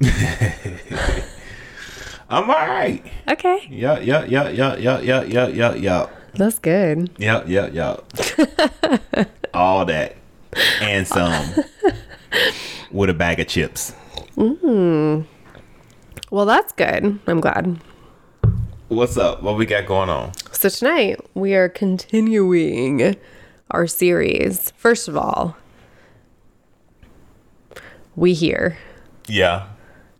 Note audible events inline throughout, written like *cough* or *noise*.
*laughs* I'm all right. Okay. Yeah, yeah, yeah, yeah, yeah, yeah, yeah, yeah, yeah. That's good. Yeah, yeah, yeah. *laughs* all that and some with a bag of chips. Mm. Well, that's good. I'm glad. What's up? What we got going on? So, tonight we are continuing our series. First of all, we here. Yeah.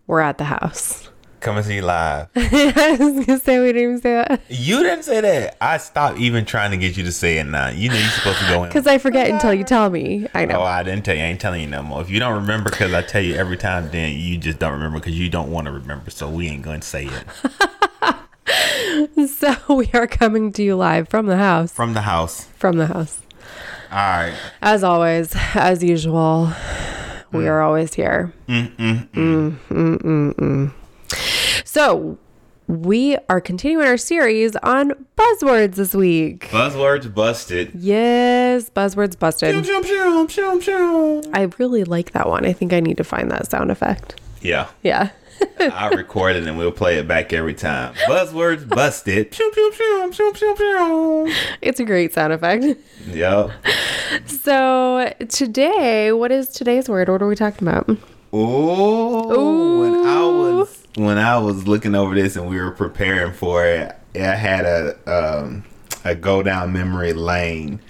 We're at the house. Come and see live. *laughs* I was gonna say we didn't even say that. You didn't say that. I stopped even trying to get you to say it now. You know you're supposed to go in. Because I forget until you tell me. I know. Oh, I didn't tell you. I ain't telling you no more. If you don't remember because I tell you every time, then you just don't remember because you don't want to remember. So we ain't going to say it. *laughs* so we are coming to you live from the house. From the house. From the house. All right. As always, as usual, we are always here. Mm, mm. So we are continuing our series on buzzwords this week. Buzzwords busted. Yes, buzzwords busted. I really like that one. I think I need to find that sound effect. Yeah. Yeah. I record it and we'll play it back every time. Buzzwords busted. It's a great sound effect. Yep. So today, what is today's word? What are we talking about? Oh, when I was when I was looking over this and we were preparing for it, I had a um, a go down memory lane.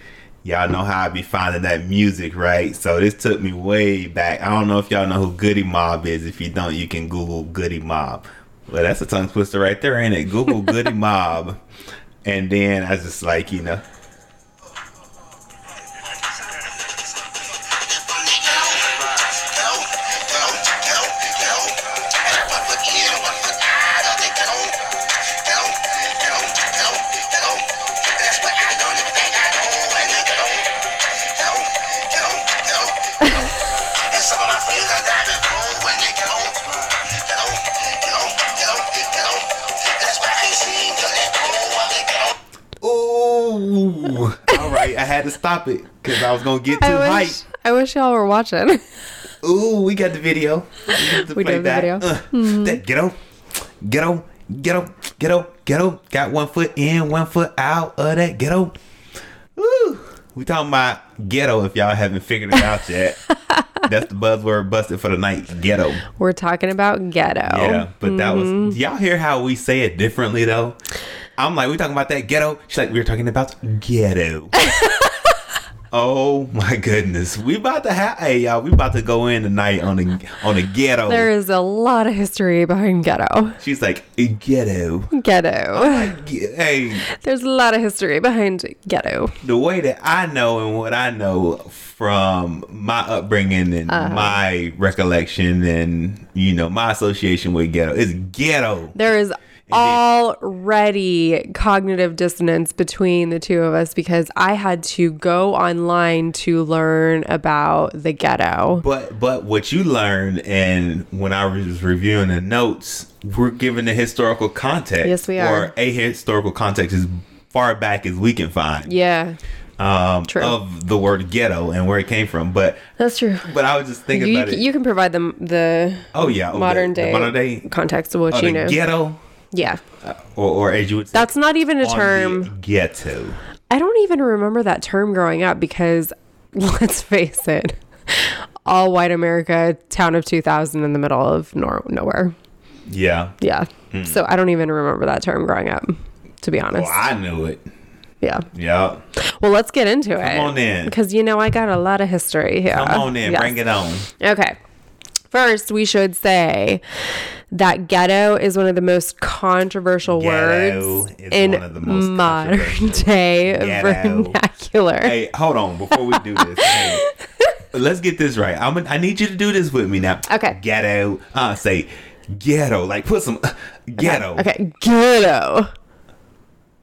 Y'all know how I be finding that music, right? So this took me way back. I don't know if y'all know who Goodie Mob is. If you don't, you can Google Goodie Mob. Well, that's a tongue twister right there, ain't it? Google Goodie *laughs* Mob, and then I was just like, you know. To stop it because I was gonna get *laughs* too I wish, hyped. I wish y'all were watching. *laughs* Ooh, we got the video. We, We play that. video. Uh, that ghetto, ghetto, ghetto, ghetto, ghetto. Got one foot in, one foot out of that ghetto. Ooh, we talking about ghetto. If y'all haven't figured it out yet, *laughs* that's the buzzword busted for the night. Ghetto. We're talking about ghetto. Yeah, but that Mm-hmm. was. Y'all hear how we say it differently though? I'm like, we talking about that ghetto. She's like, we were talking about ghetto. Oh my goodness, we about to have. Hey y'all, we about to go in tonight on the on the ghetto. There is a lot of history behind ghetto. She's like ghetto. Ghetto. Ge- Hey, There's a lot of history behind ghetto. the way that I know and what I know from my upbringing and Uh-huh. my recollection and you know my association with ghetto is ghetto. There is already cognitive dissonance between the two of us because I had to go online to learn about the ghetto. But but what you learned and when I was reviewing the notes, we're given the historical context. Yes, we are. Or a historical context as far back as we can find. Yeah, Um, True. of the word ghetto and where it came from. But that's true. but I was just thinking You, about it. you can provide them the oh yeah, oh, modern the, the day, modern day, context of what oh, you the know. ghetto, yeah, uh, or or as you would say, that's not even a term. ghetto. I don't even remember that term growing up because *laughs* let's face it, all white America, town of 2000 in the middle of nor- nowhere. Yeah. Yeah. Hmm. So I don't even remember that term growing up, to be honest. Well, I knew it. Yeah. Yeah. Well, let's get into it. Come on in. Because, you know, I got a lot of history here. Come on in, Yes. bring it on. Okay. First, we should say that ghetto is one of the most controversial Ghetto words is in one of the most modern day Ghetto. vernacular. Hey, hold on before we do this. hey, *laughs* let's get this right. I'm. I need you to do this with me now. Okay. Ghetto. Uh, say ghetto. Like put some ghetto. Okay, ghetto.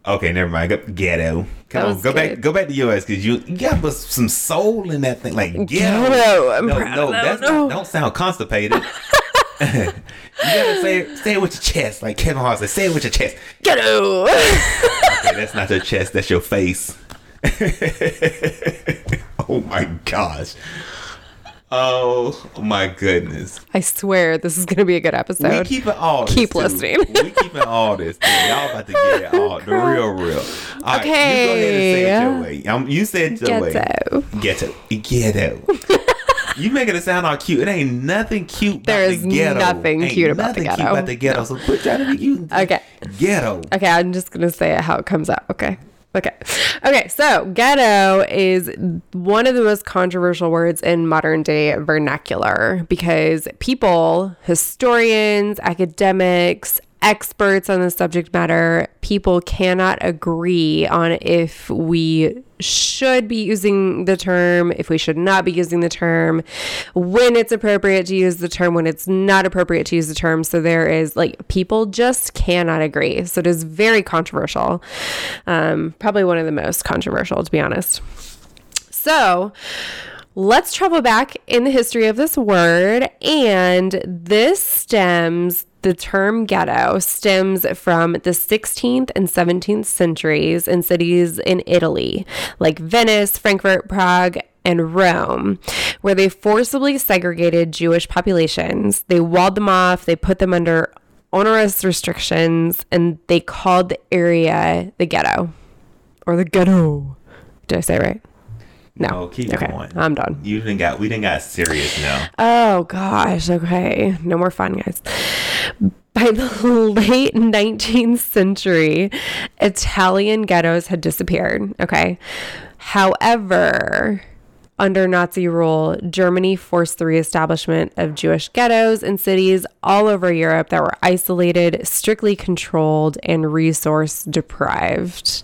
Okay, never mind. Ghetto. Come on, go good. back. Go back to yours because you, you got put some soul in that thing. Like ghetto. Ghetto. I'm no, no, that's one. not, don't sound constipated. *laughs* *laughs* you gotta say it, say it with your chest, like Kevin Hart said. Say it with your chest. Ghetto. *laughs* Okay, that's not your chest. That's your face. *laughs* oh my gosh. Oh my goodness. I swear this is going to be a good We episode. keep it all. Keep listening. we keeping all this. Y'all about to get it all. The real, real. All right, Okay. you go ahead and say it your way. Um, you said it your way. Ghetto. Ghetto. Ghetto. You making it sound all cute. It ain't nothing cute. About There is the ghetto. nothing Ain't cute about the nothing cute ghetto. about the ghetto. So quit trying to be cute. Okay. Ghetto. Okay, I'm just going to say it how it comes out. Okay. Okay. Okay, so ghetto is one of the most controversial words in modern day vernacular because people, historians, academics, experts on the subject matter, people cannot agree on if we should be using the term, if we should not be using the term, when it's appropriate to use the term, when it's not appropriate to use the term. So there is like people just cannot agree. So it is very controversial. Um, probably one of the most controversial, to be honest. So let's travel back in the history of this word. And this stems, the term ghetto stems from the 16th and 17th centuries in cities in Italy, like Venice, Frankfurt, Prague, and Rome, where they forcibly segregated Jewish populations. They walled them off, they put them under onerous restrictions, and they called the area the ghetto or the ghetto. Did I say it right? No. Keep okay, going. I'm done. You didn't got. We didn't got serious now. Oh gosh, okay. No more fun, guys. By the *laughs* late 19th century, Italian ghettos had disappeared. Okay. However, under Nazi rule, Germany forced the reestablishment of Jewish ghettos in cities all over Europe that were isolated, strictly controlled, and resource deprived.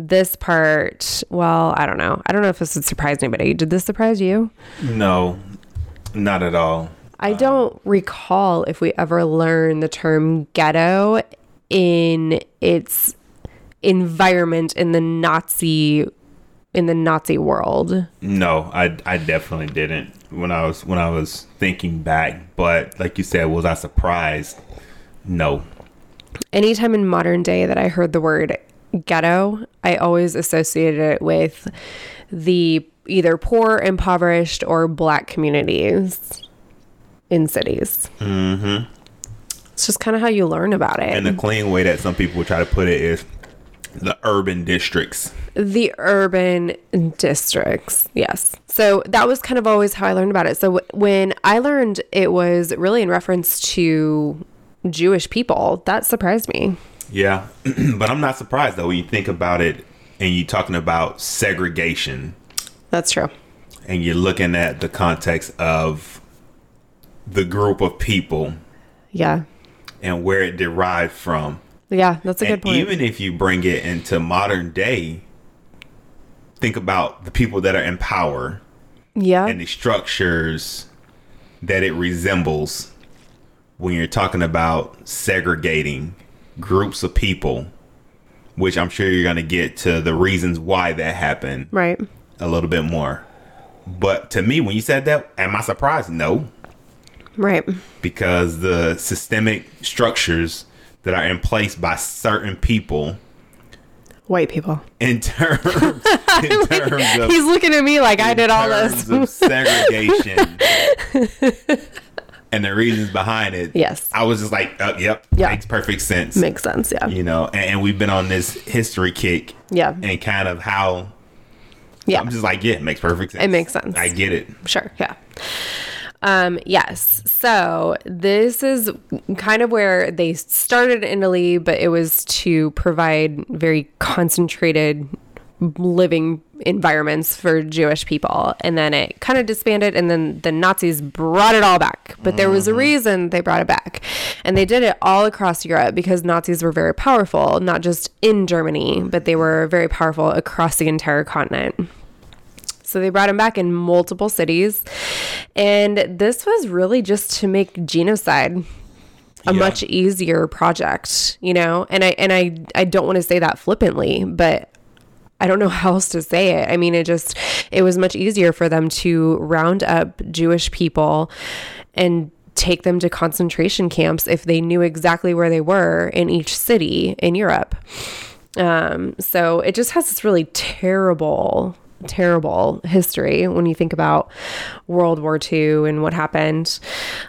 This part, well, I don't know. I don't know if this would surprise anybody. Did this surprise you? No, not at all. I don't recall if we ever learned the term ghetto in its environment in the Nazi in the Nazi world. No, I I definitely didn't when I was when I was thinking back. But like you said, was I surprised? No. Anytime in modern day that I heard the word ghetto, I always associated it with the either poor, impoverished, or black communities in cities. Mm-hmm. It's just kind of how you learn about it. And the clean way that some people try to put it is the urban districts. the urban districts yes so that was kind of always how i learned about it so w- when i learned it was really in reference to jewish people that surprised me Yeah, *clears throat* but I'm not surprised though when you think about it and you're talking about segregation. That's true. And you're looking at the context of the group of people. Yeah. And where it derived from. yeah that's a good point. even if you bring it into modern day, think about the people that are in power. Yeah. And the structures that it resembles when you're talking about segregating groups of people, which I'm sure you're going to get to the reasons why that happened Right. a little bit more. But to me, when you said that, am I surprised? No, Right. because the systemic structures that are in place by certain people White people. in *laughs* terms in terms of He's looking at me like I did all this. segregation *laughs* and the reasons behind it. Yes. I was just like, uh, yep, Yeah. makes perfect sense. Makes sense. Yeah. you know, and, and we've been on this history kick Yeah. and kind of how Yeah. I'm just like, yeah, it makes perfect sense. It makes sense. I get it. Sure. Yeah. Um, yes. So this is kind of where they started in Italy, but it was to provide very concentrated living environments for Jewish people. And then it kind of disbanded, and then the Nazis brought it all back. But there was a mm-hmm. reason they brought it back. And they did it all across Europe because Nazis were very powerful, not just in Germany, but they were very powerful across the entire continent. So they brought him back in multiple cities. And this was really just to make genocide a Yeah. much easier project, you know? And I and I I don't want to say that flippantly, but I don't know *laughs* how else to say it. I mean, it just it was much easier for them to round up Jewish people and take them to concentration camps if they knew exactly where they were in each city in Europe. Um, so it just has this really terrible, terrible history when you think about World War II and what happened.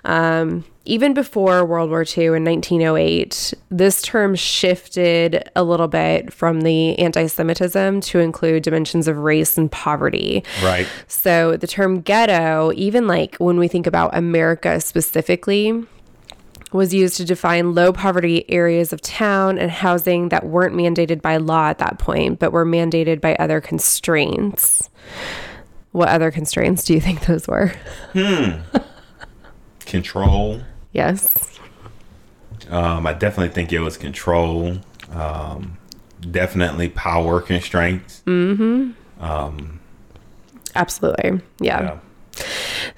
Um, even before World War II in 1908, this term shifted a little bit from the anti Semitism to include dimensions of race and poverty. Right. So the term ghetto, even like when we think about America specifically, was used to define low poverty areas of town and housing that weren't mandated by law at that point, but were mandated by other constraints. What other constraints do you think those were? Hmm. Control. Yes. Um, I definitely think it was control. Um, definitely power constraints. Mm-hmm. Um, Absolutely. Yeah. Yeah.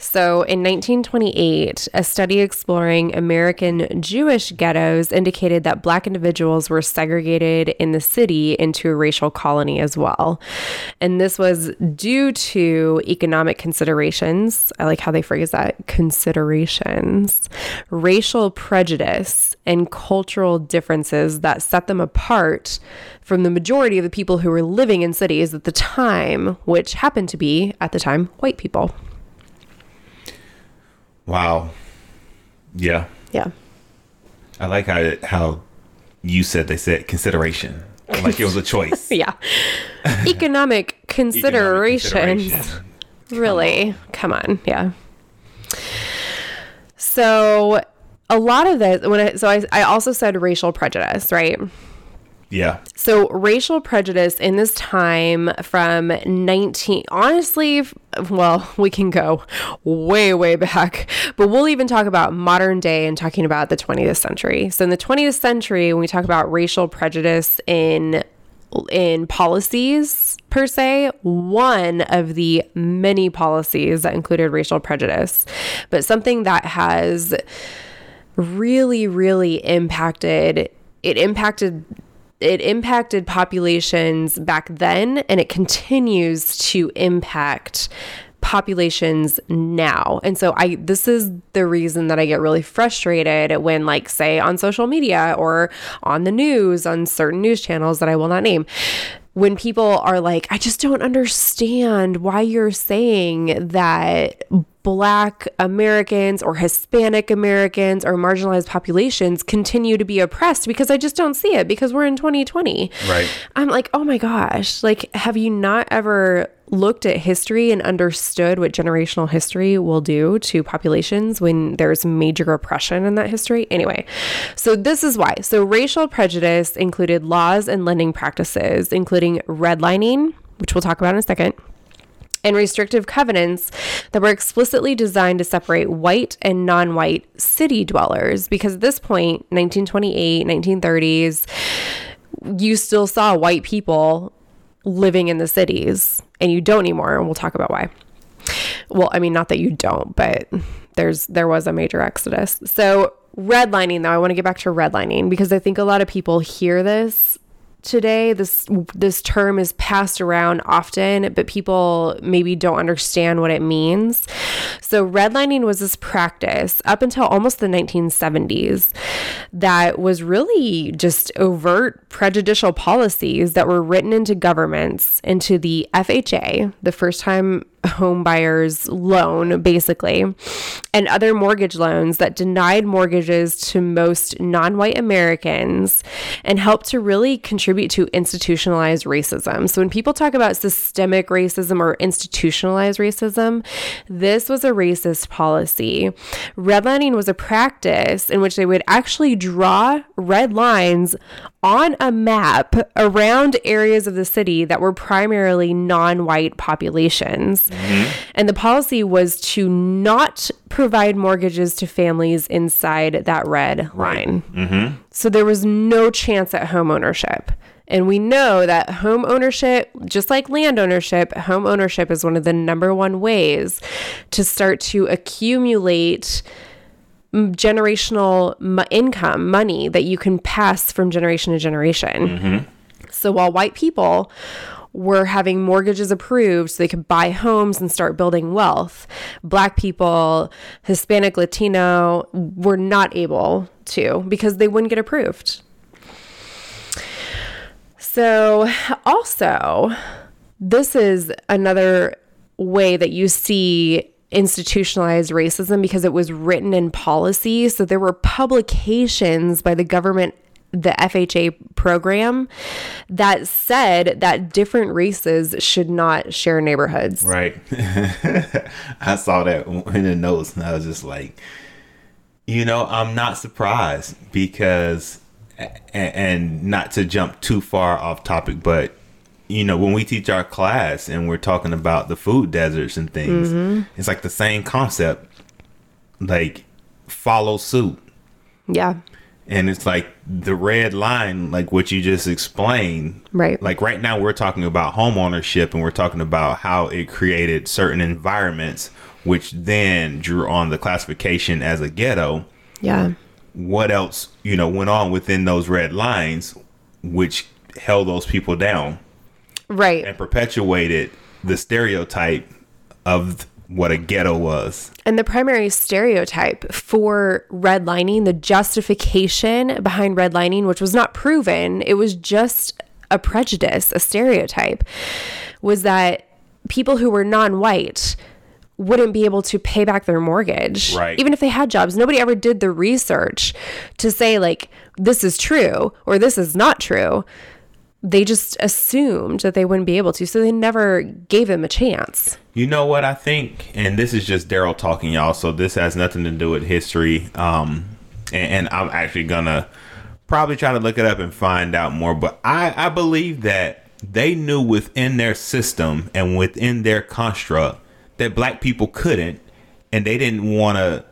So in 1928, a study exploring American Jewish ghettos indicated that black individuals were segregated in the city into a racial colony as well. And this was due to economic considerations. I like how they phrase that considerations, racial prejudice, and cultural differences that set them apart from the majority of the people who were living in cities at the time, which happened to be, at the time, white people. Wow. Yeah. Yeah. I like how how you said they said consideration. Like it was a *laughs* choice. Yeah. *laughs* Economic Economic considerations. consideration. Really? Come on. Yeah. So a lot of this when I so I, I also said racial prejudice, right? Yeah. So racial prejudice in this time from 19 honestly well *laughs* we can go way way back but we'll even talk about modern day and talking about the 20th century. So in the 20th century when we talk about racial prejudice in in policies per se, one of the many policies that included racial prejudice, but something that has really really impacted it impacted it impacted populations back then and it continues to impact populations now. And so I this is the reason that I get really frustrated when like say on social media or on the news on certain news channels that I will not name when people are like I just don't understand why you're saying that black Americans or Hispanic Americans or marginalized populations continue to be oppressed because I just don't see it because we're in 2020. Right. I'm like, oh my gosh, like, have you not ever looked at history and understood what generational history will do to populations when there's major oppression in that history? Anyway, so this is why. So, racial prejudice included laws and lending practices, including redlining, which we'll talk about in a second and restrictive covenants that were explicitly designed to separate white and non-white city dwellers because at this point 1928 1930s you still saw white people living in the cities and you don't anymore and we'll talk about why. Well i mean not that you don't but there's there was a major exodus. So redlining though, I want to get back to redlining because I think a lot of people hear this today this this term is passed around often but people maybe don't understand what it means. So redlining was this practice up until almost the 1970s that was really just overt prejudicial policies that were written into governments into the FHA the first time home buyers loan basically and other mortgage loans that denied mortgages to most non-white Americans and helped to really contribute to institutionalized racism. So when people talk about systemic racism or institutionalized racism, this was a racist policy. Redlining was a practice in which they would actually draw red lines on a map around areas of the city that were primarily non white populations. Mm-hmm. And the policy was to not provide mortgages to families inside that red right. line. Mm-hmm. So there was no chance at home ownership. And we know that home ownership, just like land ownership, home ownership is one of the number one ways to start to accumulate generational m- income, money that you can pass from generation to generation. Mm-hmm. So while white people were having mortgages approved so they could buy homes and start building wealth, black people, Hispanic, Latino were not able to because they wouldn't get approved. So, also, this is another way that you see institutionalized racism because it was written in policy. So there were publications by the government the FHA program that said that different races should not share neighborhoods. Right. *laughs* I saw that in the notes and I was just like, you know, I'm not surprised because, and not to jump too far off topic, but you know, when we teach our class and we're talking about the food deserts and things, mm-hmm. it's like the same concept. Like, follow suit. Yeah. And it's like the red line, like what you just explained. Right. Like right now, we're talking about home ownership and we're talking about how it created certain environments, which then drew on the classification as a ghetto. Yeah. What else, you know, went on within those red lines, which held those people down? Right and perpetuated the stereotype of what a ghetto was. And the primary stereotype for redlining, the justification behind redlining, which was not proven, it was just a prejudice, a stereotype, was that people who were non white wouldn't be able to pay back their mortgage. Right. Even if they had jobs. Nobody ever did the research to say, like, this is true or this is not true they just assumed that they wouldn't be able to, so they never gave him a chance. You know what I think, and this is just Daryl talking, y'all. So this has nothing to do with history. Um, and, and, I'm actually gonna probably try to look it up and find out more. But I, I believe that they knew within their system and within their construct that black people couldn't, and they didn't want to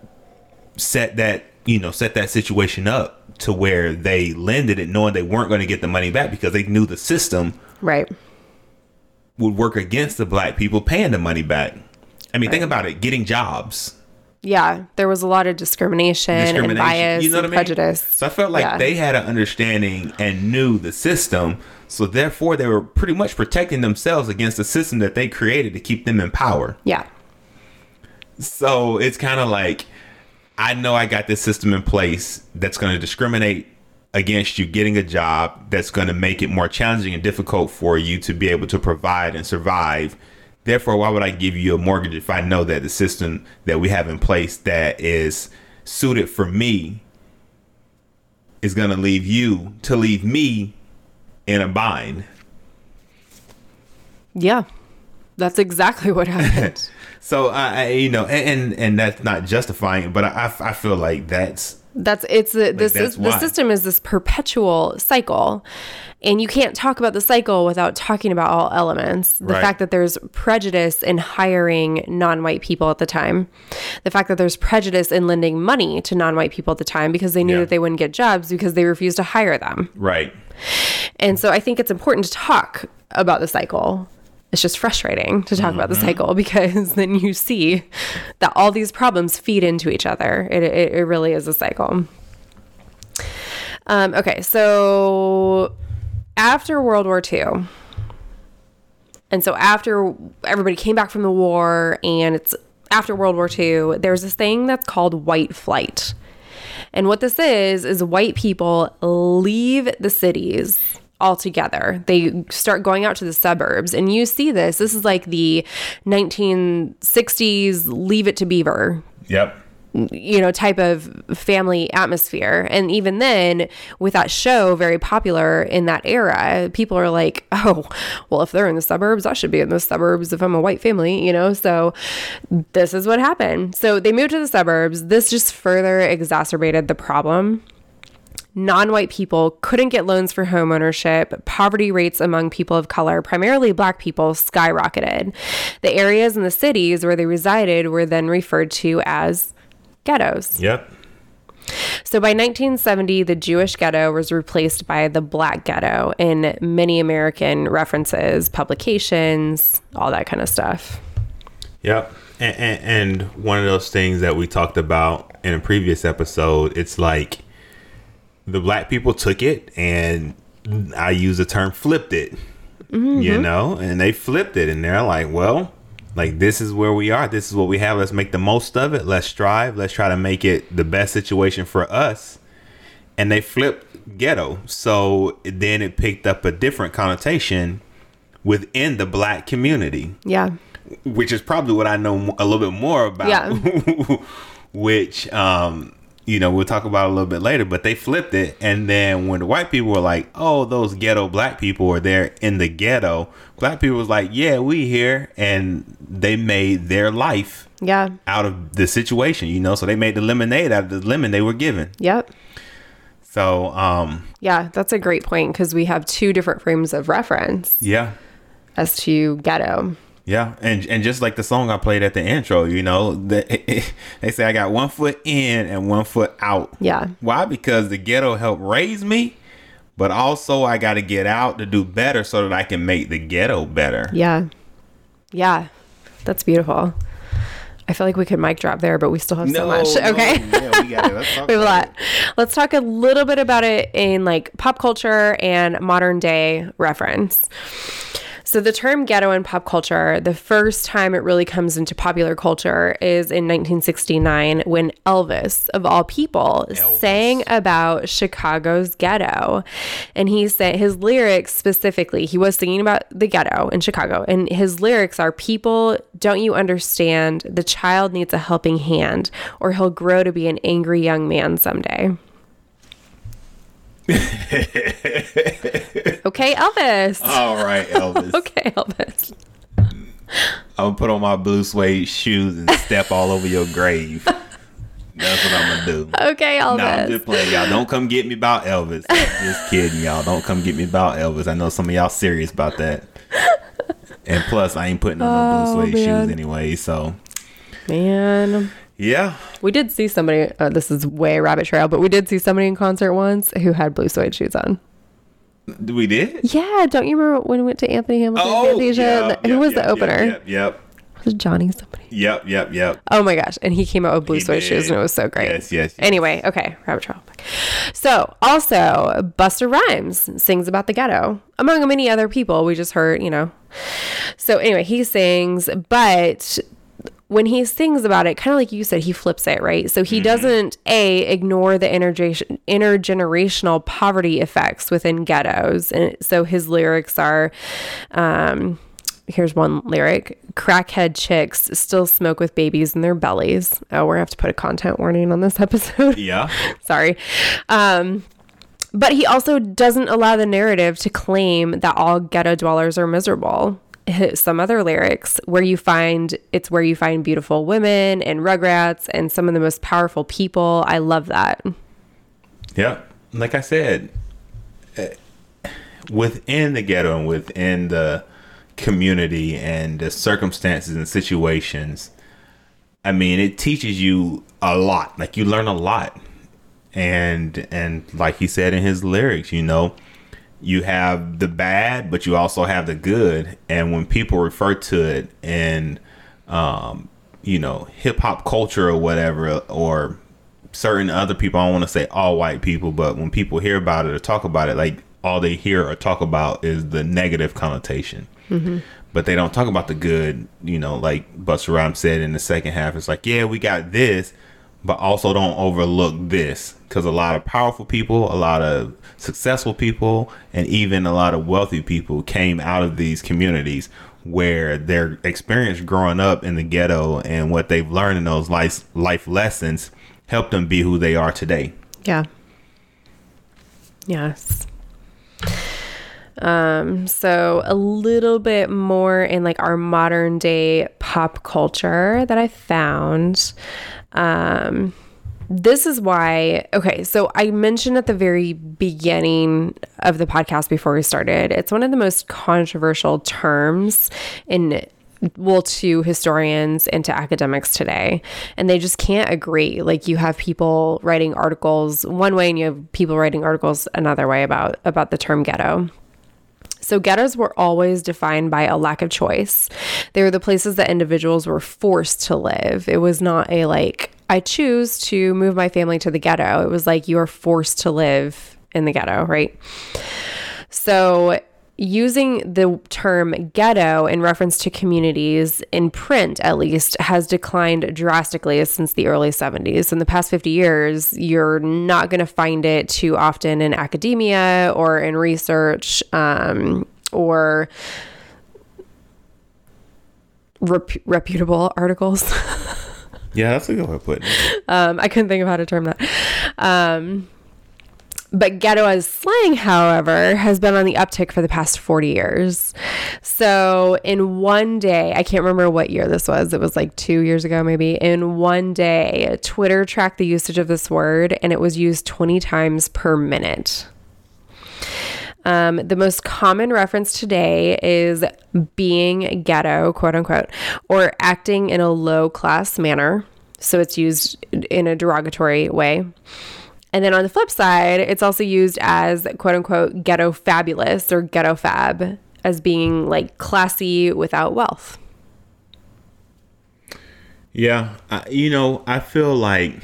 set that you know set that situation up to where they lended it knowing they weren't going to get the money back because they knew the system right would work against the black people paying the money back. I mean, right. think about it, getting jobs. Yeah, there was a lot of discrimination, discrimination and bias you know and I mean? prejudice. So I felt like yeah. they had an understanding and knew the system. So therefore, they were pretty much protecting themselves against the system that they created to keep them in power. Yeah. So it's kind of like I know I got this system in place that's going to discriminate against you getting a job that's going to make it more challenging and difficult for you to be able to provide and survive. Therefore, why would I give you a mortgage if I know that the system that we have in place that is suited for me is going to leave you to leave me in a bind? Yeah. That's exactly what *laughs* happened. So I, you know, and, and, and that's not justifying it, but I, I feel like that's that's it's the like this is, the system is this perpetual cycle, and you can't talk about the cycle without talking about all elements. The right. fact that there's prejudice in hiring non-white people at the time, the fact that there's prejudice in lending money to non-white people at the time because they knew yeah. that they wouldn't get jobs because they refused to hire them. Right. And so I think it's important to talk about the cycle it's just frustrating to talk about the cycle *laughs* because then you see that all these problems feed into each other. It, it, it really is a cycle. Um, okay, so after World War II, and so after everybody came back from the war and it's after World War II, there's this thing that's called white flight. And what this is, is white people leave the cities altogether. They start going out to the suburbs. And you see this. This is like the 1960s Leave It to Beaver Yep. you know type of family atmosphere and even then with that show very popular in that era people are like *laughs* oh well if they're in the suburbs i should be in the suburbs if i'm a white family you know so this is what happened so they moved to the suburbs this just further exacerbated the problem non-white people couldn't get loans for home ownership poverty rates among people of color primarily black people skyrocketed the areas and the cities where they resided were then referred to as ghettos Yep. so by 1970, the Jewish ghetto was replaced by the black ghetto in many American references, publications, all that kind of stuff. Yep. And, and, and one of those things that we talked about in a previous episode, it's like the black people took it and I use the term flipped it, you know, and they flipped it and they're like, well, like this is where we are. This is what we have. Let's make the most of it. Let's strive. Let's try to make it the best situation for us. And they flipped ghetto. So then it picked up a different connotation within the black community Yeah. which is probably what I know a little bit more about. Yeah. *laughs* which, um, you know, we'll talk about a little bit later. But they flipped it, and then when the white people were like, "Oh, those ghetto black people are there in the ghetto," black people was like, "Yeah, we here," and they made their life Yeah. out of the situation. You know, so they made the lemonade out of the lemon they were given. Yep. So, um, Yeah. That's a great point because we have two different frames of reference yeah. as to ghetto. Yeah, and and just like the song I played at the intro, you know, they, *laughs* they say I got one foot in and one foot out. Yeah. Why? Because the ghetto helped raise me, but also I got to get out to do better so that I can make the ghetto better. Yeah. Yeah. That's beautiful. I feel like we could mic drop there, but we still have so much. *laughs* no, Okay. yeah, we got it. Let's talk *laughs* we have a lot. Let's talk a little bit about it in like pop culture and modern day reference. So the term ghetto in pop culture, the first time it really comes into popular culture is in 1969 when Elvis, of all people, sang about Chicago's ghetto. And he said his lyrics specifically, he was singing about the ghetto in Chicago. And his lyrics are people, don't you understand? The child needs a helping hand, or he'll grow to be an angry young man someday. *laughs* okay, Elvis. All right, Elvis. *laughs* Okay, Elvis. I'm gonna put on my blue suede shoes and step all over your grave. That's what I'm gonna do. Okay, Elvis. No, I'm just playing, y'all. Don't come get me about Elvis. I'm just kidding, y'all. Don't come get me about Elvis. I know some of y'all serious about that. And plus, I ain't putting on no Oh, blue suede man. shoes anyway. So, Man, yeah. we did see somebody. Uh, this is way rabbit trail, but we did see somebody in concert once who had blue suede shoes on. We did. Yeah, don't you remember when we went to Anthony Hamilton Fantasia? Oh, yep, The- who was yep, the opener? Yep, yep, Was Johnny somebody? yep, yep, yep. Oh my gosh! And he came out with blue suede shoes, and it was so great. Yes, yes, yes. Anyway, okay, rabbit trail. So, also, Busta Rhymes sings about the ghetto, among many other people. We just heard, you know. So anyway, he sings, but when he sings about it, kind of like you said, he flips it, right? So he doesn't a ignore the intergener- intergenerational poverty effects within ghettos, and so his lyrics are. Um, Here's one lyric crackhead chicks still smoke with babies in their bellies. Oh, we're gonna have to put a content warning on this *laughs* episode. Yeah. *laughs* Sorry. Um, but he also doesn't allow the narrative to claim that all ghetto dwellers are miserable. *laughs* Some other lyrics where you find it's where you find beautiful women and rugrats and some of the most powerful people. I love that. Yep. Like I said, eh, within the ghetto and within the community and the circumstances and situations, I mean, it teaches you a lot. Like you learn a lot. And and like he said in his lyrics, you know, you have the bad, but you also have the good. And when people refer to it in, um, you know, hip hop culture or whatever, or certain other people, I don't want to say all white people, but when people hear about it or talk about it, like all they hear or talk about is the negative connotation. Mm-hmm. But they don't talk about the good, you know, like Busta Rhymes said in the second half. It's like, yeah, we got this, but also don't overlook this because a lot of powerful people, a lot of successful people, and even a lot of wealthy people came out of these communities where their experience growing up in the ghetto and what they've learned in those life life lessons helped them be who they are today. Yeah. Yes. Um, so a little bit more in like our modern day pop culture that I found. Um, this is why, okay, so I mentioned at the very beginning of the podcast before we started, it's one of the most controversial terms in well to historians and to academics today. And they just can't agree. Like you have people writing articles one way and you have people writing articles another way about about the term ghetto so, ghettos were always defined by a lack of choice. They were the places that individuals were forced to live. It was not a like, I choose to move my family to the ghetto. It was like you are forced to live in the ghetto, right? So, using the term ghetto in reference to communities in print at least has declined drastically since the early 70s in the past 50 years you're not going to find it too often in academia or in research um, or rep- reputable articles. *laughs* Yeah that's a good way of putting it. Um, i couldn't think of how to term that. Um, but ghetto as slang, however, has been on the uptick for the past 40 years. So, in one day, I can't remember what year this was, it was like two years ago, maybe. In one day, Twitter tracked the usage of this word and it was used 20 times per minute. Um, the most common reference today is being ghetto, quote unquote, or acting in a low class manner. So, it's used in a derogatory way. And then on the flip side, it's also used as quote unquote ghetto fabulous or ghetto fab as being like classy without wealth. Yeah, I, you know, I feel like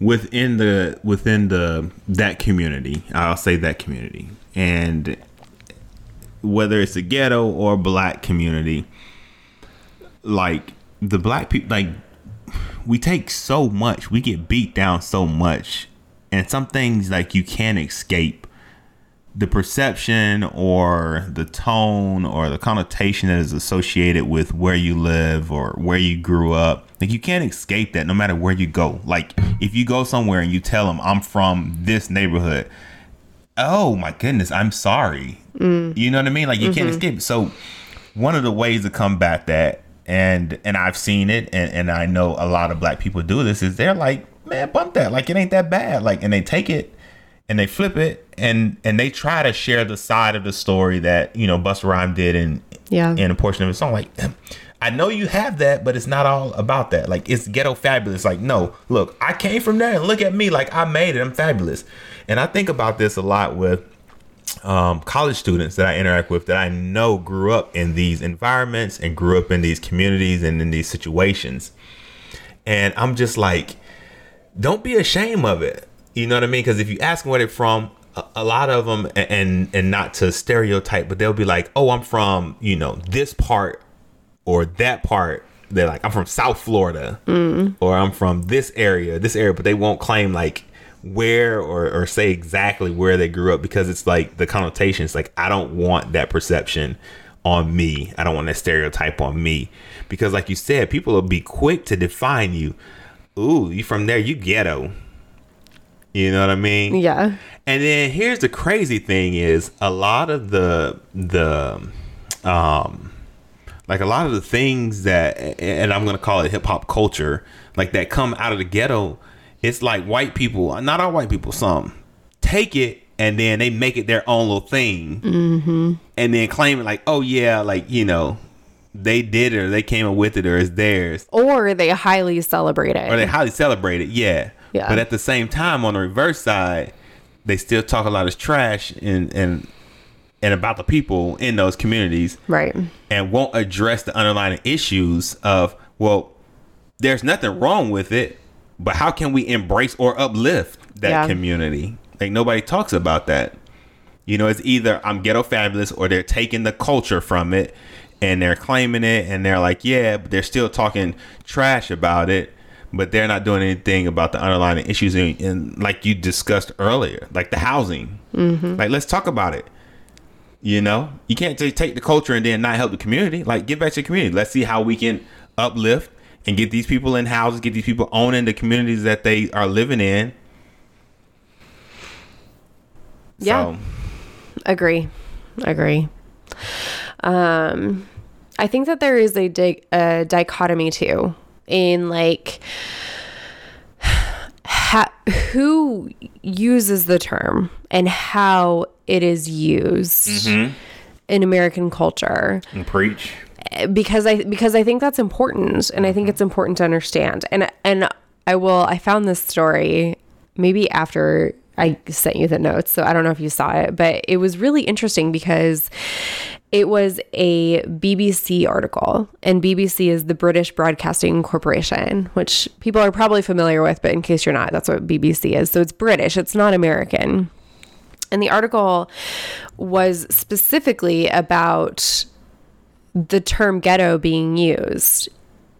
within the within the that community, I'll say that community, and whether it's a ghetto or black community, like the black people, like we take so much. We get beat down so much. And some things like you can't escape the perception or the tone or the connotation that is associated with where you live or where you grew up. Like you can't escape that no matter where you go. Like if you go somewhere and you tell them I'm from this neighborhood, oh my goodness, I'm sorry. Mm. You know what I mean? Like you mm-hmm. can't escape. So one of the ways to combat that and and I've seen it and, and I know a lot of black people do this is they're like, man, bump that. Like it ain't that bad. Like and they take it and they flip it and and they try to share the side of the story that, you know, Busta Rhyme did in yeah in a portion of his song. Like I know you have that, but it's not all about that. Like it's ghetto fabulous. Like, no, look, I came from there and look at me. Like I made it. I'm fabulous. And I think about this a lot with um, college students that I interact with that I know grew up in these environments and grew up in these communities and in these situations. And I'm just like, don't be ashamed of it. You know what I mean? Because if you ask them where they're from, a, a lot of them, and and not to stereotype, but they'll be like, oh, I'm from, you know, this part or that part they're like i'm from south florida mm. or i'm from this area this area but they won't claim like where or, or say exactly where they grew up because it's like the connotations. Like i don't want that perception on me. I don't want that stereotype on me. Because like you said people will be quick to define you. Ooh you from there you ghetto. You know what i mean? Yeah. And then here's the crazy thing is a lot of the the um like a lot of the things that and i'm gonna call it hip-hop culture like that come out of the ghetto it's like white people, not all white people, some take it and then they make it their own little thing, mm-hmm. and then claim it like, oh yeah, like you know, they did it or they came up with it or it's theirs, or they highly celebrate it, or they highly celebrate it, yeah. Yeah. But at the same time, on the reverse side, they still talk a lot of trash and and and about the people in those communities Right. and won't address the underlying issues of well there's nothing wrong with it but how can we embrace or uplift that Yeah. community like nobody talks about that you know it's either i'm ghetto fabulous or they're taking the culture from it and they're claiming it and they're like yeah but they're still talking trash about it but they're not doing anything about the underlying issues and, and like you discussed earlier like the housing mm-hmm. like let's talk about it you know, you can't just take the culture and then not help the community. Like, give back to the community. Let's see how we can uplift and get these people in houses, get these people owning the communities that they are living in. Yeah. So, Agree. Agree. Um, I think that there is a, di- a dichotomy too in like *sighs* ha- who uses the term and how it is used in American culture and preach. Because I because I think that's important and I think mm-hmm. it's important to understand. And and I will I found this story maybe after I sent you the notes, so I don't know if you saw it, but it was really interesting because it was a BBC article, and BBC is the British Broadcasting Corporation, which people are probably familiar with, but in case you're not, that's what BBC is. So it's British, it's not American. And the article was specifically about the term ghetto being used.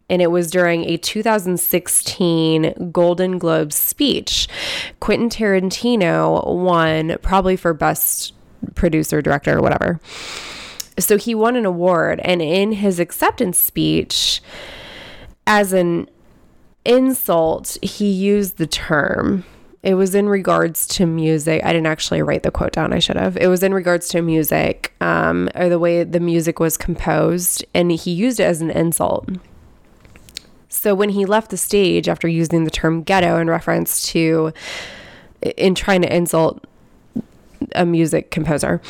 And it was during a 2016 Golden Globe speech. Quentin Tarantino won probably for best producer, director, or whatever. So he won an award. And in his acceptance speech, as an insult, he used the term. It was in regards to music. I didn't actually write the quote down. I should have. It was in regards to music, um, or the way the music was composed, and he used it as an insult. So when he left the stage after using the term ghetto in reference to, in trying to insult a music composer,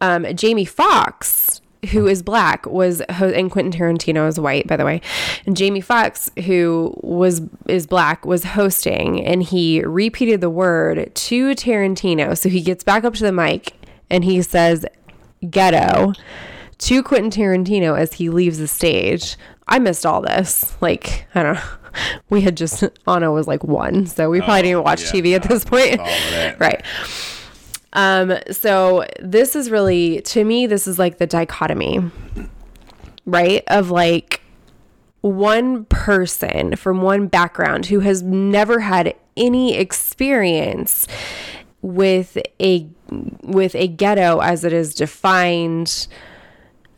um, Jamie Foxx, who is black, was and Quentin Tarantino is white, by the way. And Jamie Foxx, who was is black, was hosting, and he repeated the word to Tarantino. So he gets back up to the mic and he says, "Ghetto." To Quentin Tarantino as he leaves the stage. I missed all this. Like, I don't know. We had just, Anna was like one, so we probably oh, didn't watch yeah, TV at this point. all of that. *laughs* right. Um, so this is really to me, this is like the dichotomy, right? Of like one person from one background who has never had any experience with a with a ghetto as it is defined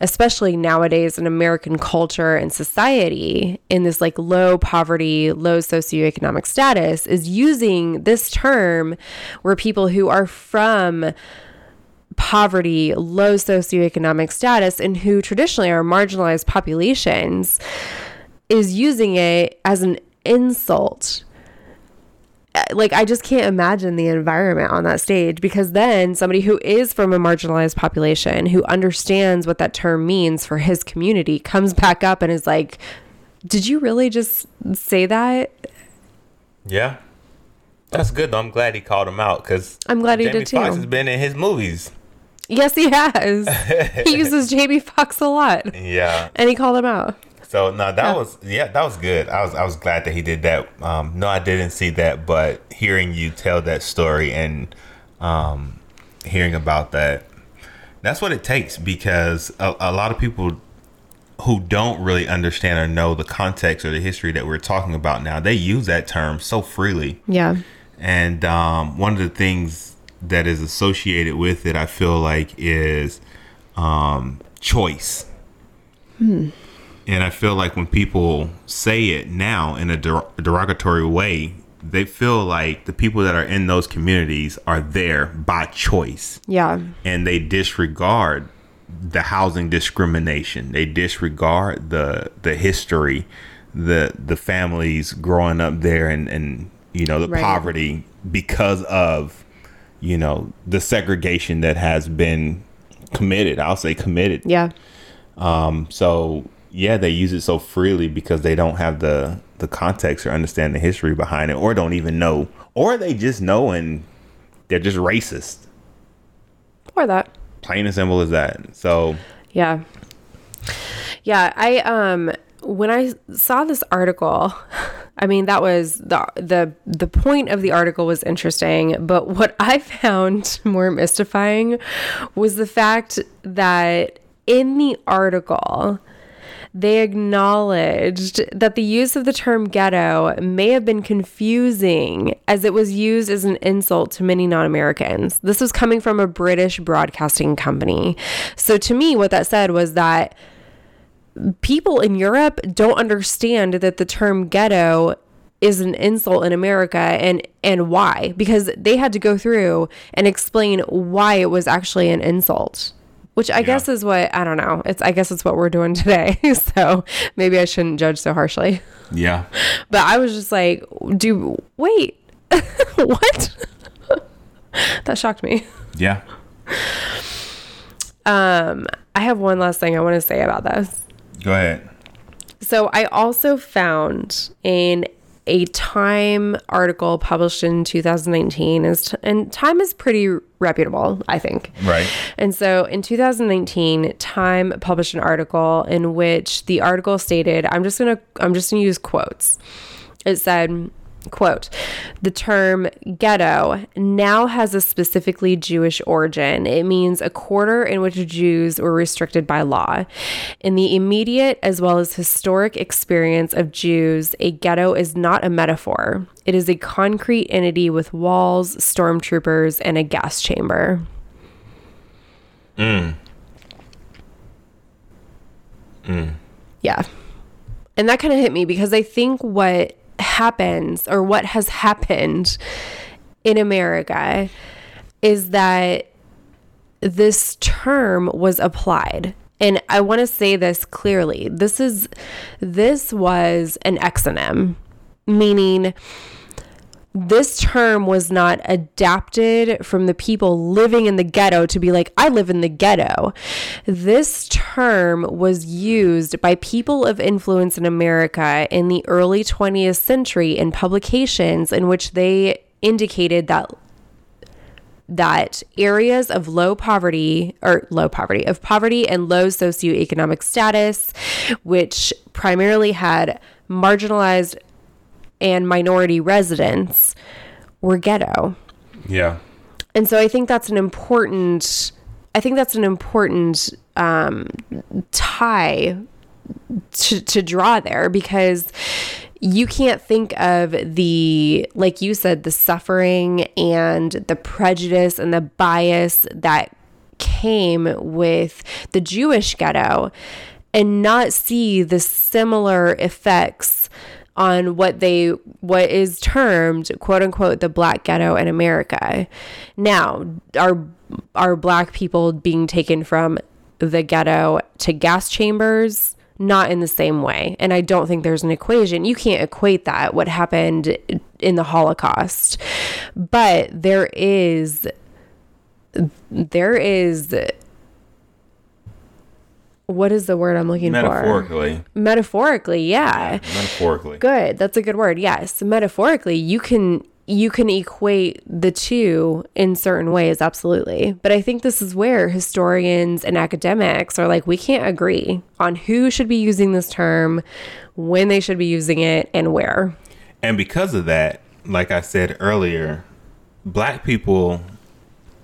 especially nowadays in American culture and society, in this like low poverty, low socioeconomic status, is using this term where people who are from poverty, low socioeconomic status, and who traditionally are marginalized populations, is using it as an insult Uh, like I just can't imagine the environment on that stage because then somebody who is from a marginalized population who understands what that term means for his community comes back up and is like, "Did you really just say that?" Yeah. That's good though. I'm glad he called him out because I'm glad he Jamie did too. Foxx has been in his movies. Yes, he has. *laughs* he uses Jamie Foxx a lot, Yeah. and he called him out. So no, that was yeah, that was good. I was I was glad that he did that. Um, no, I didn't see that, but hearing you tell that story and um, hearing about that, that's what it takes because a, a lot of people who don't really understand or know the context or the history that we're talking about now, they use that term so freely. Yeah, And um, one of the things that is associated with it, I feel like, is um, choice. And I feel like when people say it now in a der- derogatory way, they feel like the people that are in those communities are there by choice yeah, and they disregard the housing discrimination. They disregard the the history, the the families growing up there and and you know the Right. poverty because of you know the segregation that has been committed. I'll say committed. yeah, um, So yeah, they use it so freely because they don't have the the context or understand the history behind it, or don't even know, or they just know and they're just racist. Or that. Plain and simple as that. So Yeah. Yeah, I um when I saw this article, *laughs* I mean that was the the the point of the article was interesting, but what *laughs* I found *laughs* more mystifying was the fact that in the article they acknowledged that the use of the term ghetto may have been confusing as it was used as an insult to many non Americans. This was coming from a British broadcasting company. So, to me, what that said was that people in Europe don't understand that the term ghetto is an insult in America and and why because they had to go through and explain why it was actually an insult which I guess is what I don't know. It's I guess it's what we're doing *laughs* today. *laughs* So maybe I shouldn't judge so harshly. Yeah. but I was just like do wait *laughs* what? That shocked me. Yeah. um I have one last thing I want to say about this. Go ahead. So I also found in a Time article published in 2019, is and Time is pretty reputable, I think. Right. And so in 2019, Time published an article in which the article stated, I'm just gonna I'm just gonna use quotes. It said, quote, the term ghetto now has a specifically Jewish origin. It means a quarter in which Jews were restricted by law. In the immediate as well as historic experience of Jews, a ghetto is not a metaphor. It is a concrete entity with walls, stormtroopers, and a gas chamber. Mm. Mm. Yeah. And that kind of hit me because I think what happens or what has happened in America is that this term was applied. And I want to say this clearly. This is this was an exonym, meaning this term was not adapted from the people living in the ghetto to be like, I live in the ghetto. This term was used by people of influence in America in the early 20th century in publications in which they indicated that that areas of low poverty or low poverty of poverty and low socioeconomic status which primarily had marginalized and minority residents were ghetto. Yeah. And so I think that's an important I think that's an important um, tie to, to draw there because you can't think of the like you said the suffering and the prejudice and the bias that came with the Jewish ghetto and not see the similar effects on what they what is termed quote unquote the black ghetto in America. Now, are are black people being taken from the ghetto to gas chambers? Not in the same way. And I don't think there's an equation. You can't equate that what happened in the Holocaust. But there is there is what is the word I'm looking for? Metaphorically. Metaphorically, yeah. Metaphorically. Good. That's a good word. Yes. Metaphorically, you can you can equate the two in certain ways, absolutely. But I think this is where historians and academics are like, we can't agree on who should be using this term, when they should be using it, and where. And because of that, like I said earlier, black people,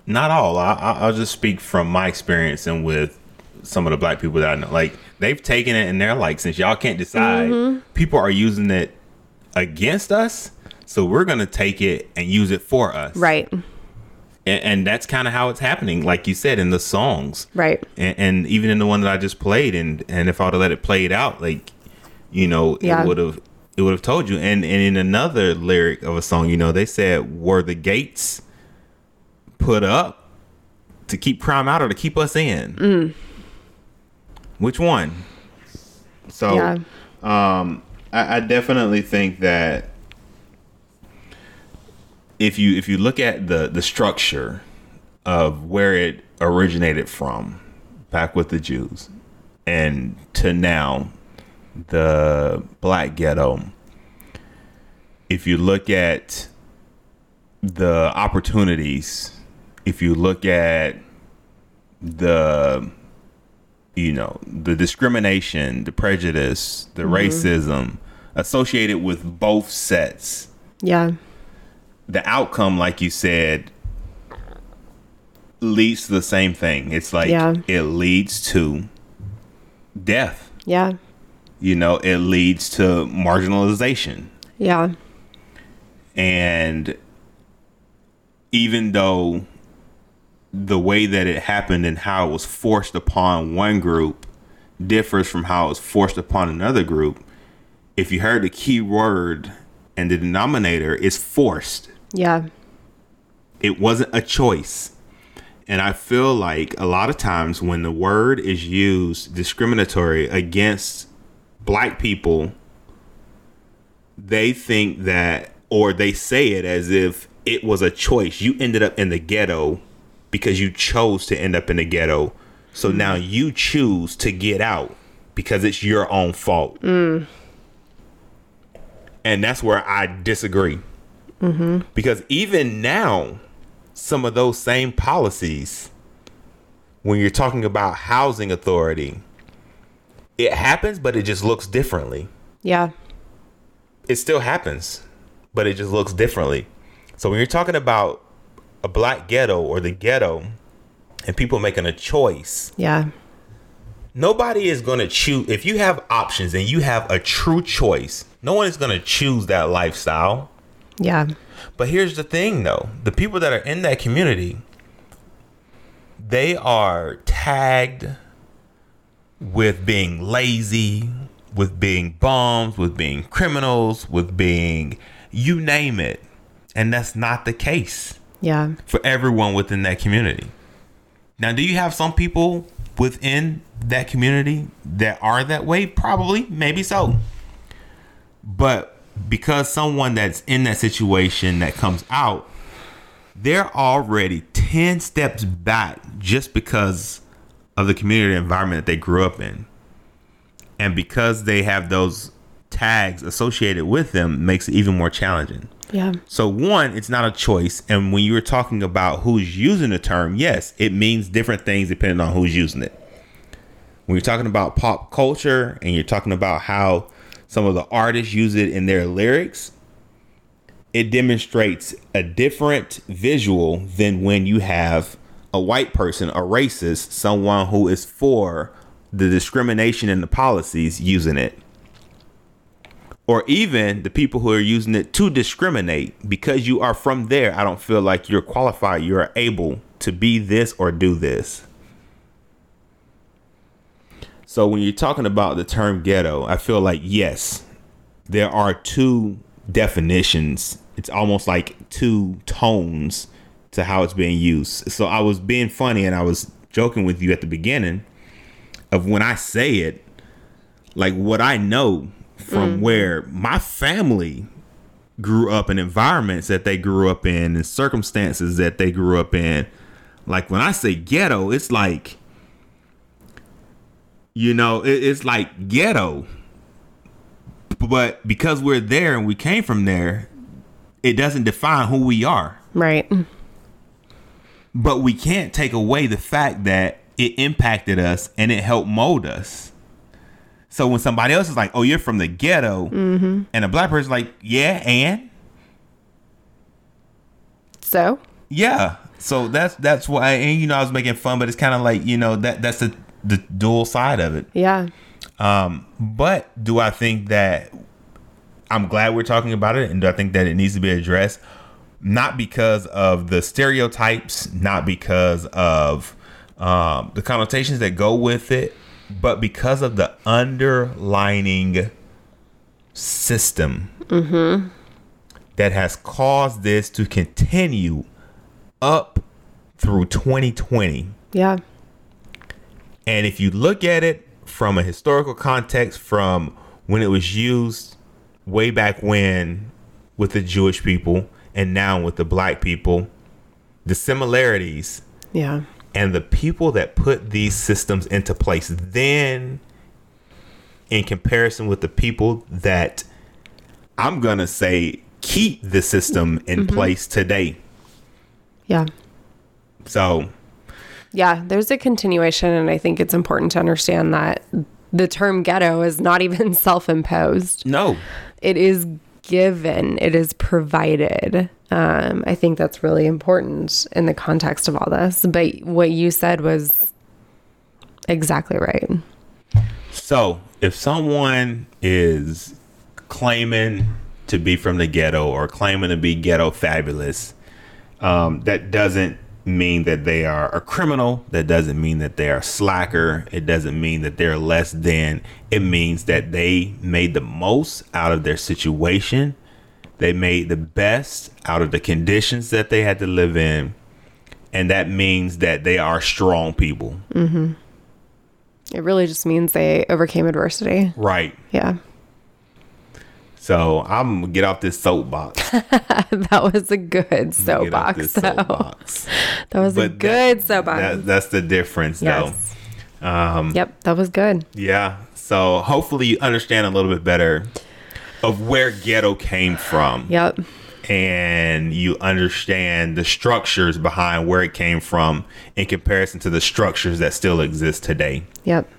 not all, I, I- I'll just speak from my experience and with some of the black people that I know. Like, they've taken it and they're like, since y'all can't decide, people are using it against us. So we're to take it and use it for us. Right. And, and that's kind of how it's happening, like you said, in the songs. Right. and, and even in the one that I just played, and and if I'd have let it play it out, like you know, Yeah. it would have it would have told you. And and in another lyric of a song, you know, they said, "Were the gates put up to keep crime out or to keep us in?" Mm. Which one? So, Yeah. um, I, I definitely think that if you if you look at the the structure of where it originated from back with the Jews and to now the black ghetto if you look at the opportunities, if you look at the you know the discrimination, the prejudice, the mm-hmm. racism associated with both sets, Yeah. the outcome, like you said, leads to the same thing. It's like Yeah. it leads to death. Yeah. You know, it leads to marginalization. Yeah. And even though the way that it happened and how it was forced upon one group differs from how it was forced upon another group, if you heard the key word and the denominator is forced, Yeah. it wasn't a choice. And I feel like a lot of times when the word is used discriminatory against black people, they think that, or they say it as if it was a choice. You ended up in the ghetto because you chose to end up in the ghetto. So mm. now you choose to get out because it's your own fault. Mm. And that's where I disagree. Mm-hmm. Because even now, some of those same policies, when you're talking about housing authority, it happens, but it just looks differently. Yeah. It still happens, but it just looks differently. So when you're talking about a black ghetto or the ghetto and people making a choice, Yeah. nobody is going to choose. If you have options and you have a true choice, no one is going to choose that lifestyle. Yeah. But here's the thing though the people that are in that community, they are tagged with being lazy, with being bums, with being criminals, with being you name it. And that's not the case Yeah. for everyone within that community. Now, do you have some people within that community that are that way? Probably, maybe so. But because someone that's in that situation that comes out, they're already 10 steps back just because of the community environment that they grew up in. And because they have those tags associated with them makes it even more challenging. Yeah. So one, it's not a choice. And when you were talking about who's using the term, yes, it means different things depending on who's using it. When you're talking about pop culture and you're talking about how some of the artists use it in their lyrics, it demonstrates a different visual than when you have a white person, a racist, someone who is for the discrimination and the policies using it or even the people who are using it to discriminate. Because you are from there i don't feel like you're qualified. You're able to be this or do this. So when you're talking about the term ghetto i feel like yes there are two definitions. It's almost like two tones to how it's being used. So i was being funny and i was joking with you at the beginning of when i say it like what I know from mm. where my family grew up in environments that they grew up in and circumstances that they grew up in. Like when I say ghetto, it's like, you know, it, it's like ghetto. But because we're there and we came from there, it doesn't define who we are. Right. But we can't take away the fact that it impacted us and it helped mold us. So when somebody else is like, "Oh, you're from the ghetto," and a black person's like, "Yeah, and So, yeah," so that's that's why. And you know, I was making fun, but it's kind of like you know that that's the the dual side of it. yeah. Um, but do I think that I'm glad we're talking about it, and do I think that it needs to be addressed? Not because of the stereotypes, not because of um, the connotations that go with it, but because of the underlining system mm-hmm. that has caused this to continue up through 2020. Yeah. And if you look at it from a historical context, from when it was used way back when with the Jewish people and now with the black people, the similarities Yeah. And the people that put these systems into place then in comparison with the people that I'm going to say keep the system in Mm-hmm. place today. Yeah. So, Yeah, there's a continuation, and I think it's important to understand that the term ghetto is not *laughs* even self imposed. no. It is given, it is provided. Um, I think that's really important in the context of all this. But what you said was exactly right. So, if someone is claiming to be from the ghetto or claiming to be ghetto fabulous, um, that doesn't mean that they are a criminal. That doesn't mean that they are slacker. It doesn't mean that they're less than. It means that they made the most out of their situation. They made the best out of the conditions that they had to live in. And that means that they are strong people. It really just means they overcame adversity. Right. Yeah. So I'm gonna get off this soapbox. *laughs* that was a good soapbox. though. soapbox. *laughs* That was a good that- soapbox. that- that's the difference, yes. though. Um, Yep, that was good. yeah. So hopefully you understand a little bit better of where ghetto came from, Yep. and you understand the structures behind where it came from in comparison to the structures that still exist today. Yep.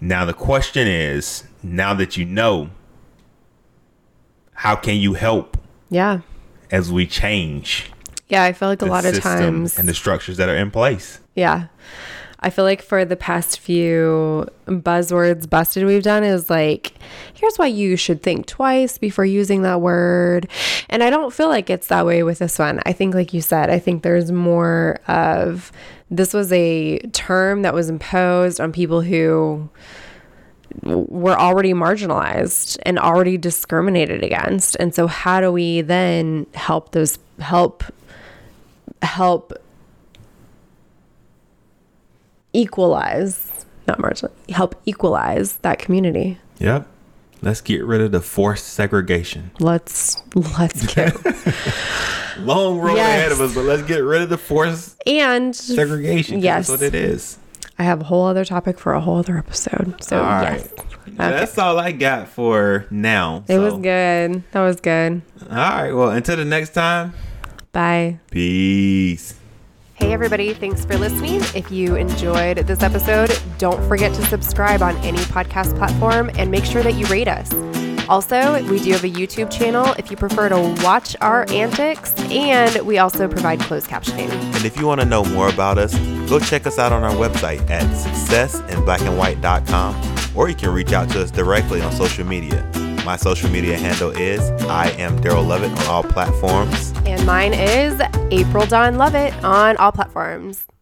Now the question is, now that you know, how can you help Yeah. as we change? Yeah, I feel like a lot of times and the structures that are in place. Yeah. I feel like for the past few buzzwords busted we've done is like, here's why you should think twice before using that word. And I don't feel like it's that way with this one. I think, like you said, I think there's more of this was a term that was imposed on people who were already marginalized and already discriminated against. And so how do we then help those help help equalize, not marginal, help equalize that community. Yep. Let's get rid of the forced segregation. Let's let's get *laughs* Long road Yes. ahead of us, but let's get rid of the forced and segregation. Yes. That's what it is. I have a whole other topic for a whole other episode. So All yes, right. That's all I got for now. it was good. That was good. All right. Well, until the next time, Bye. peace. Hey, everybody, thanks for listening. If you enjoyed this episode, don't forget to subscribe on any podcast platform and make sure that you rate us. Also, we do have a YouTube channel if you prefer to watch our antics, and we also provide closed captioning. And if you want to know more about us, go check us out on our website at successinblackandwhite.com or you can reach out to us directly on social media. My social media handle is I am Daryl Lovett on all platforms. And mine is April Dawn Lovett on all platforms.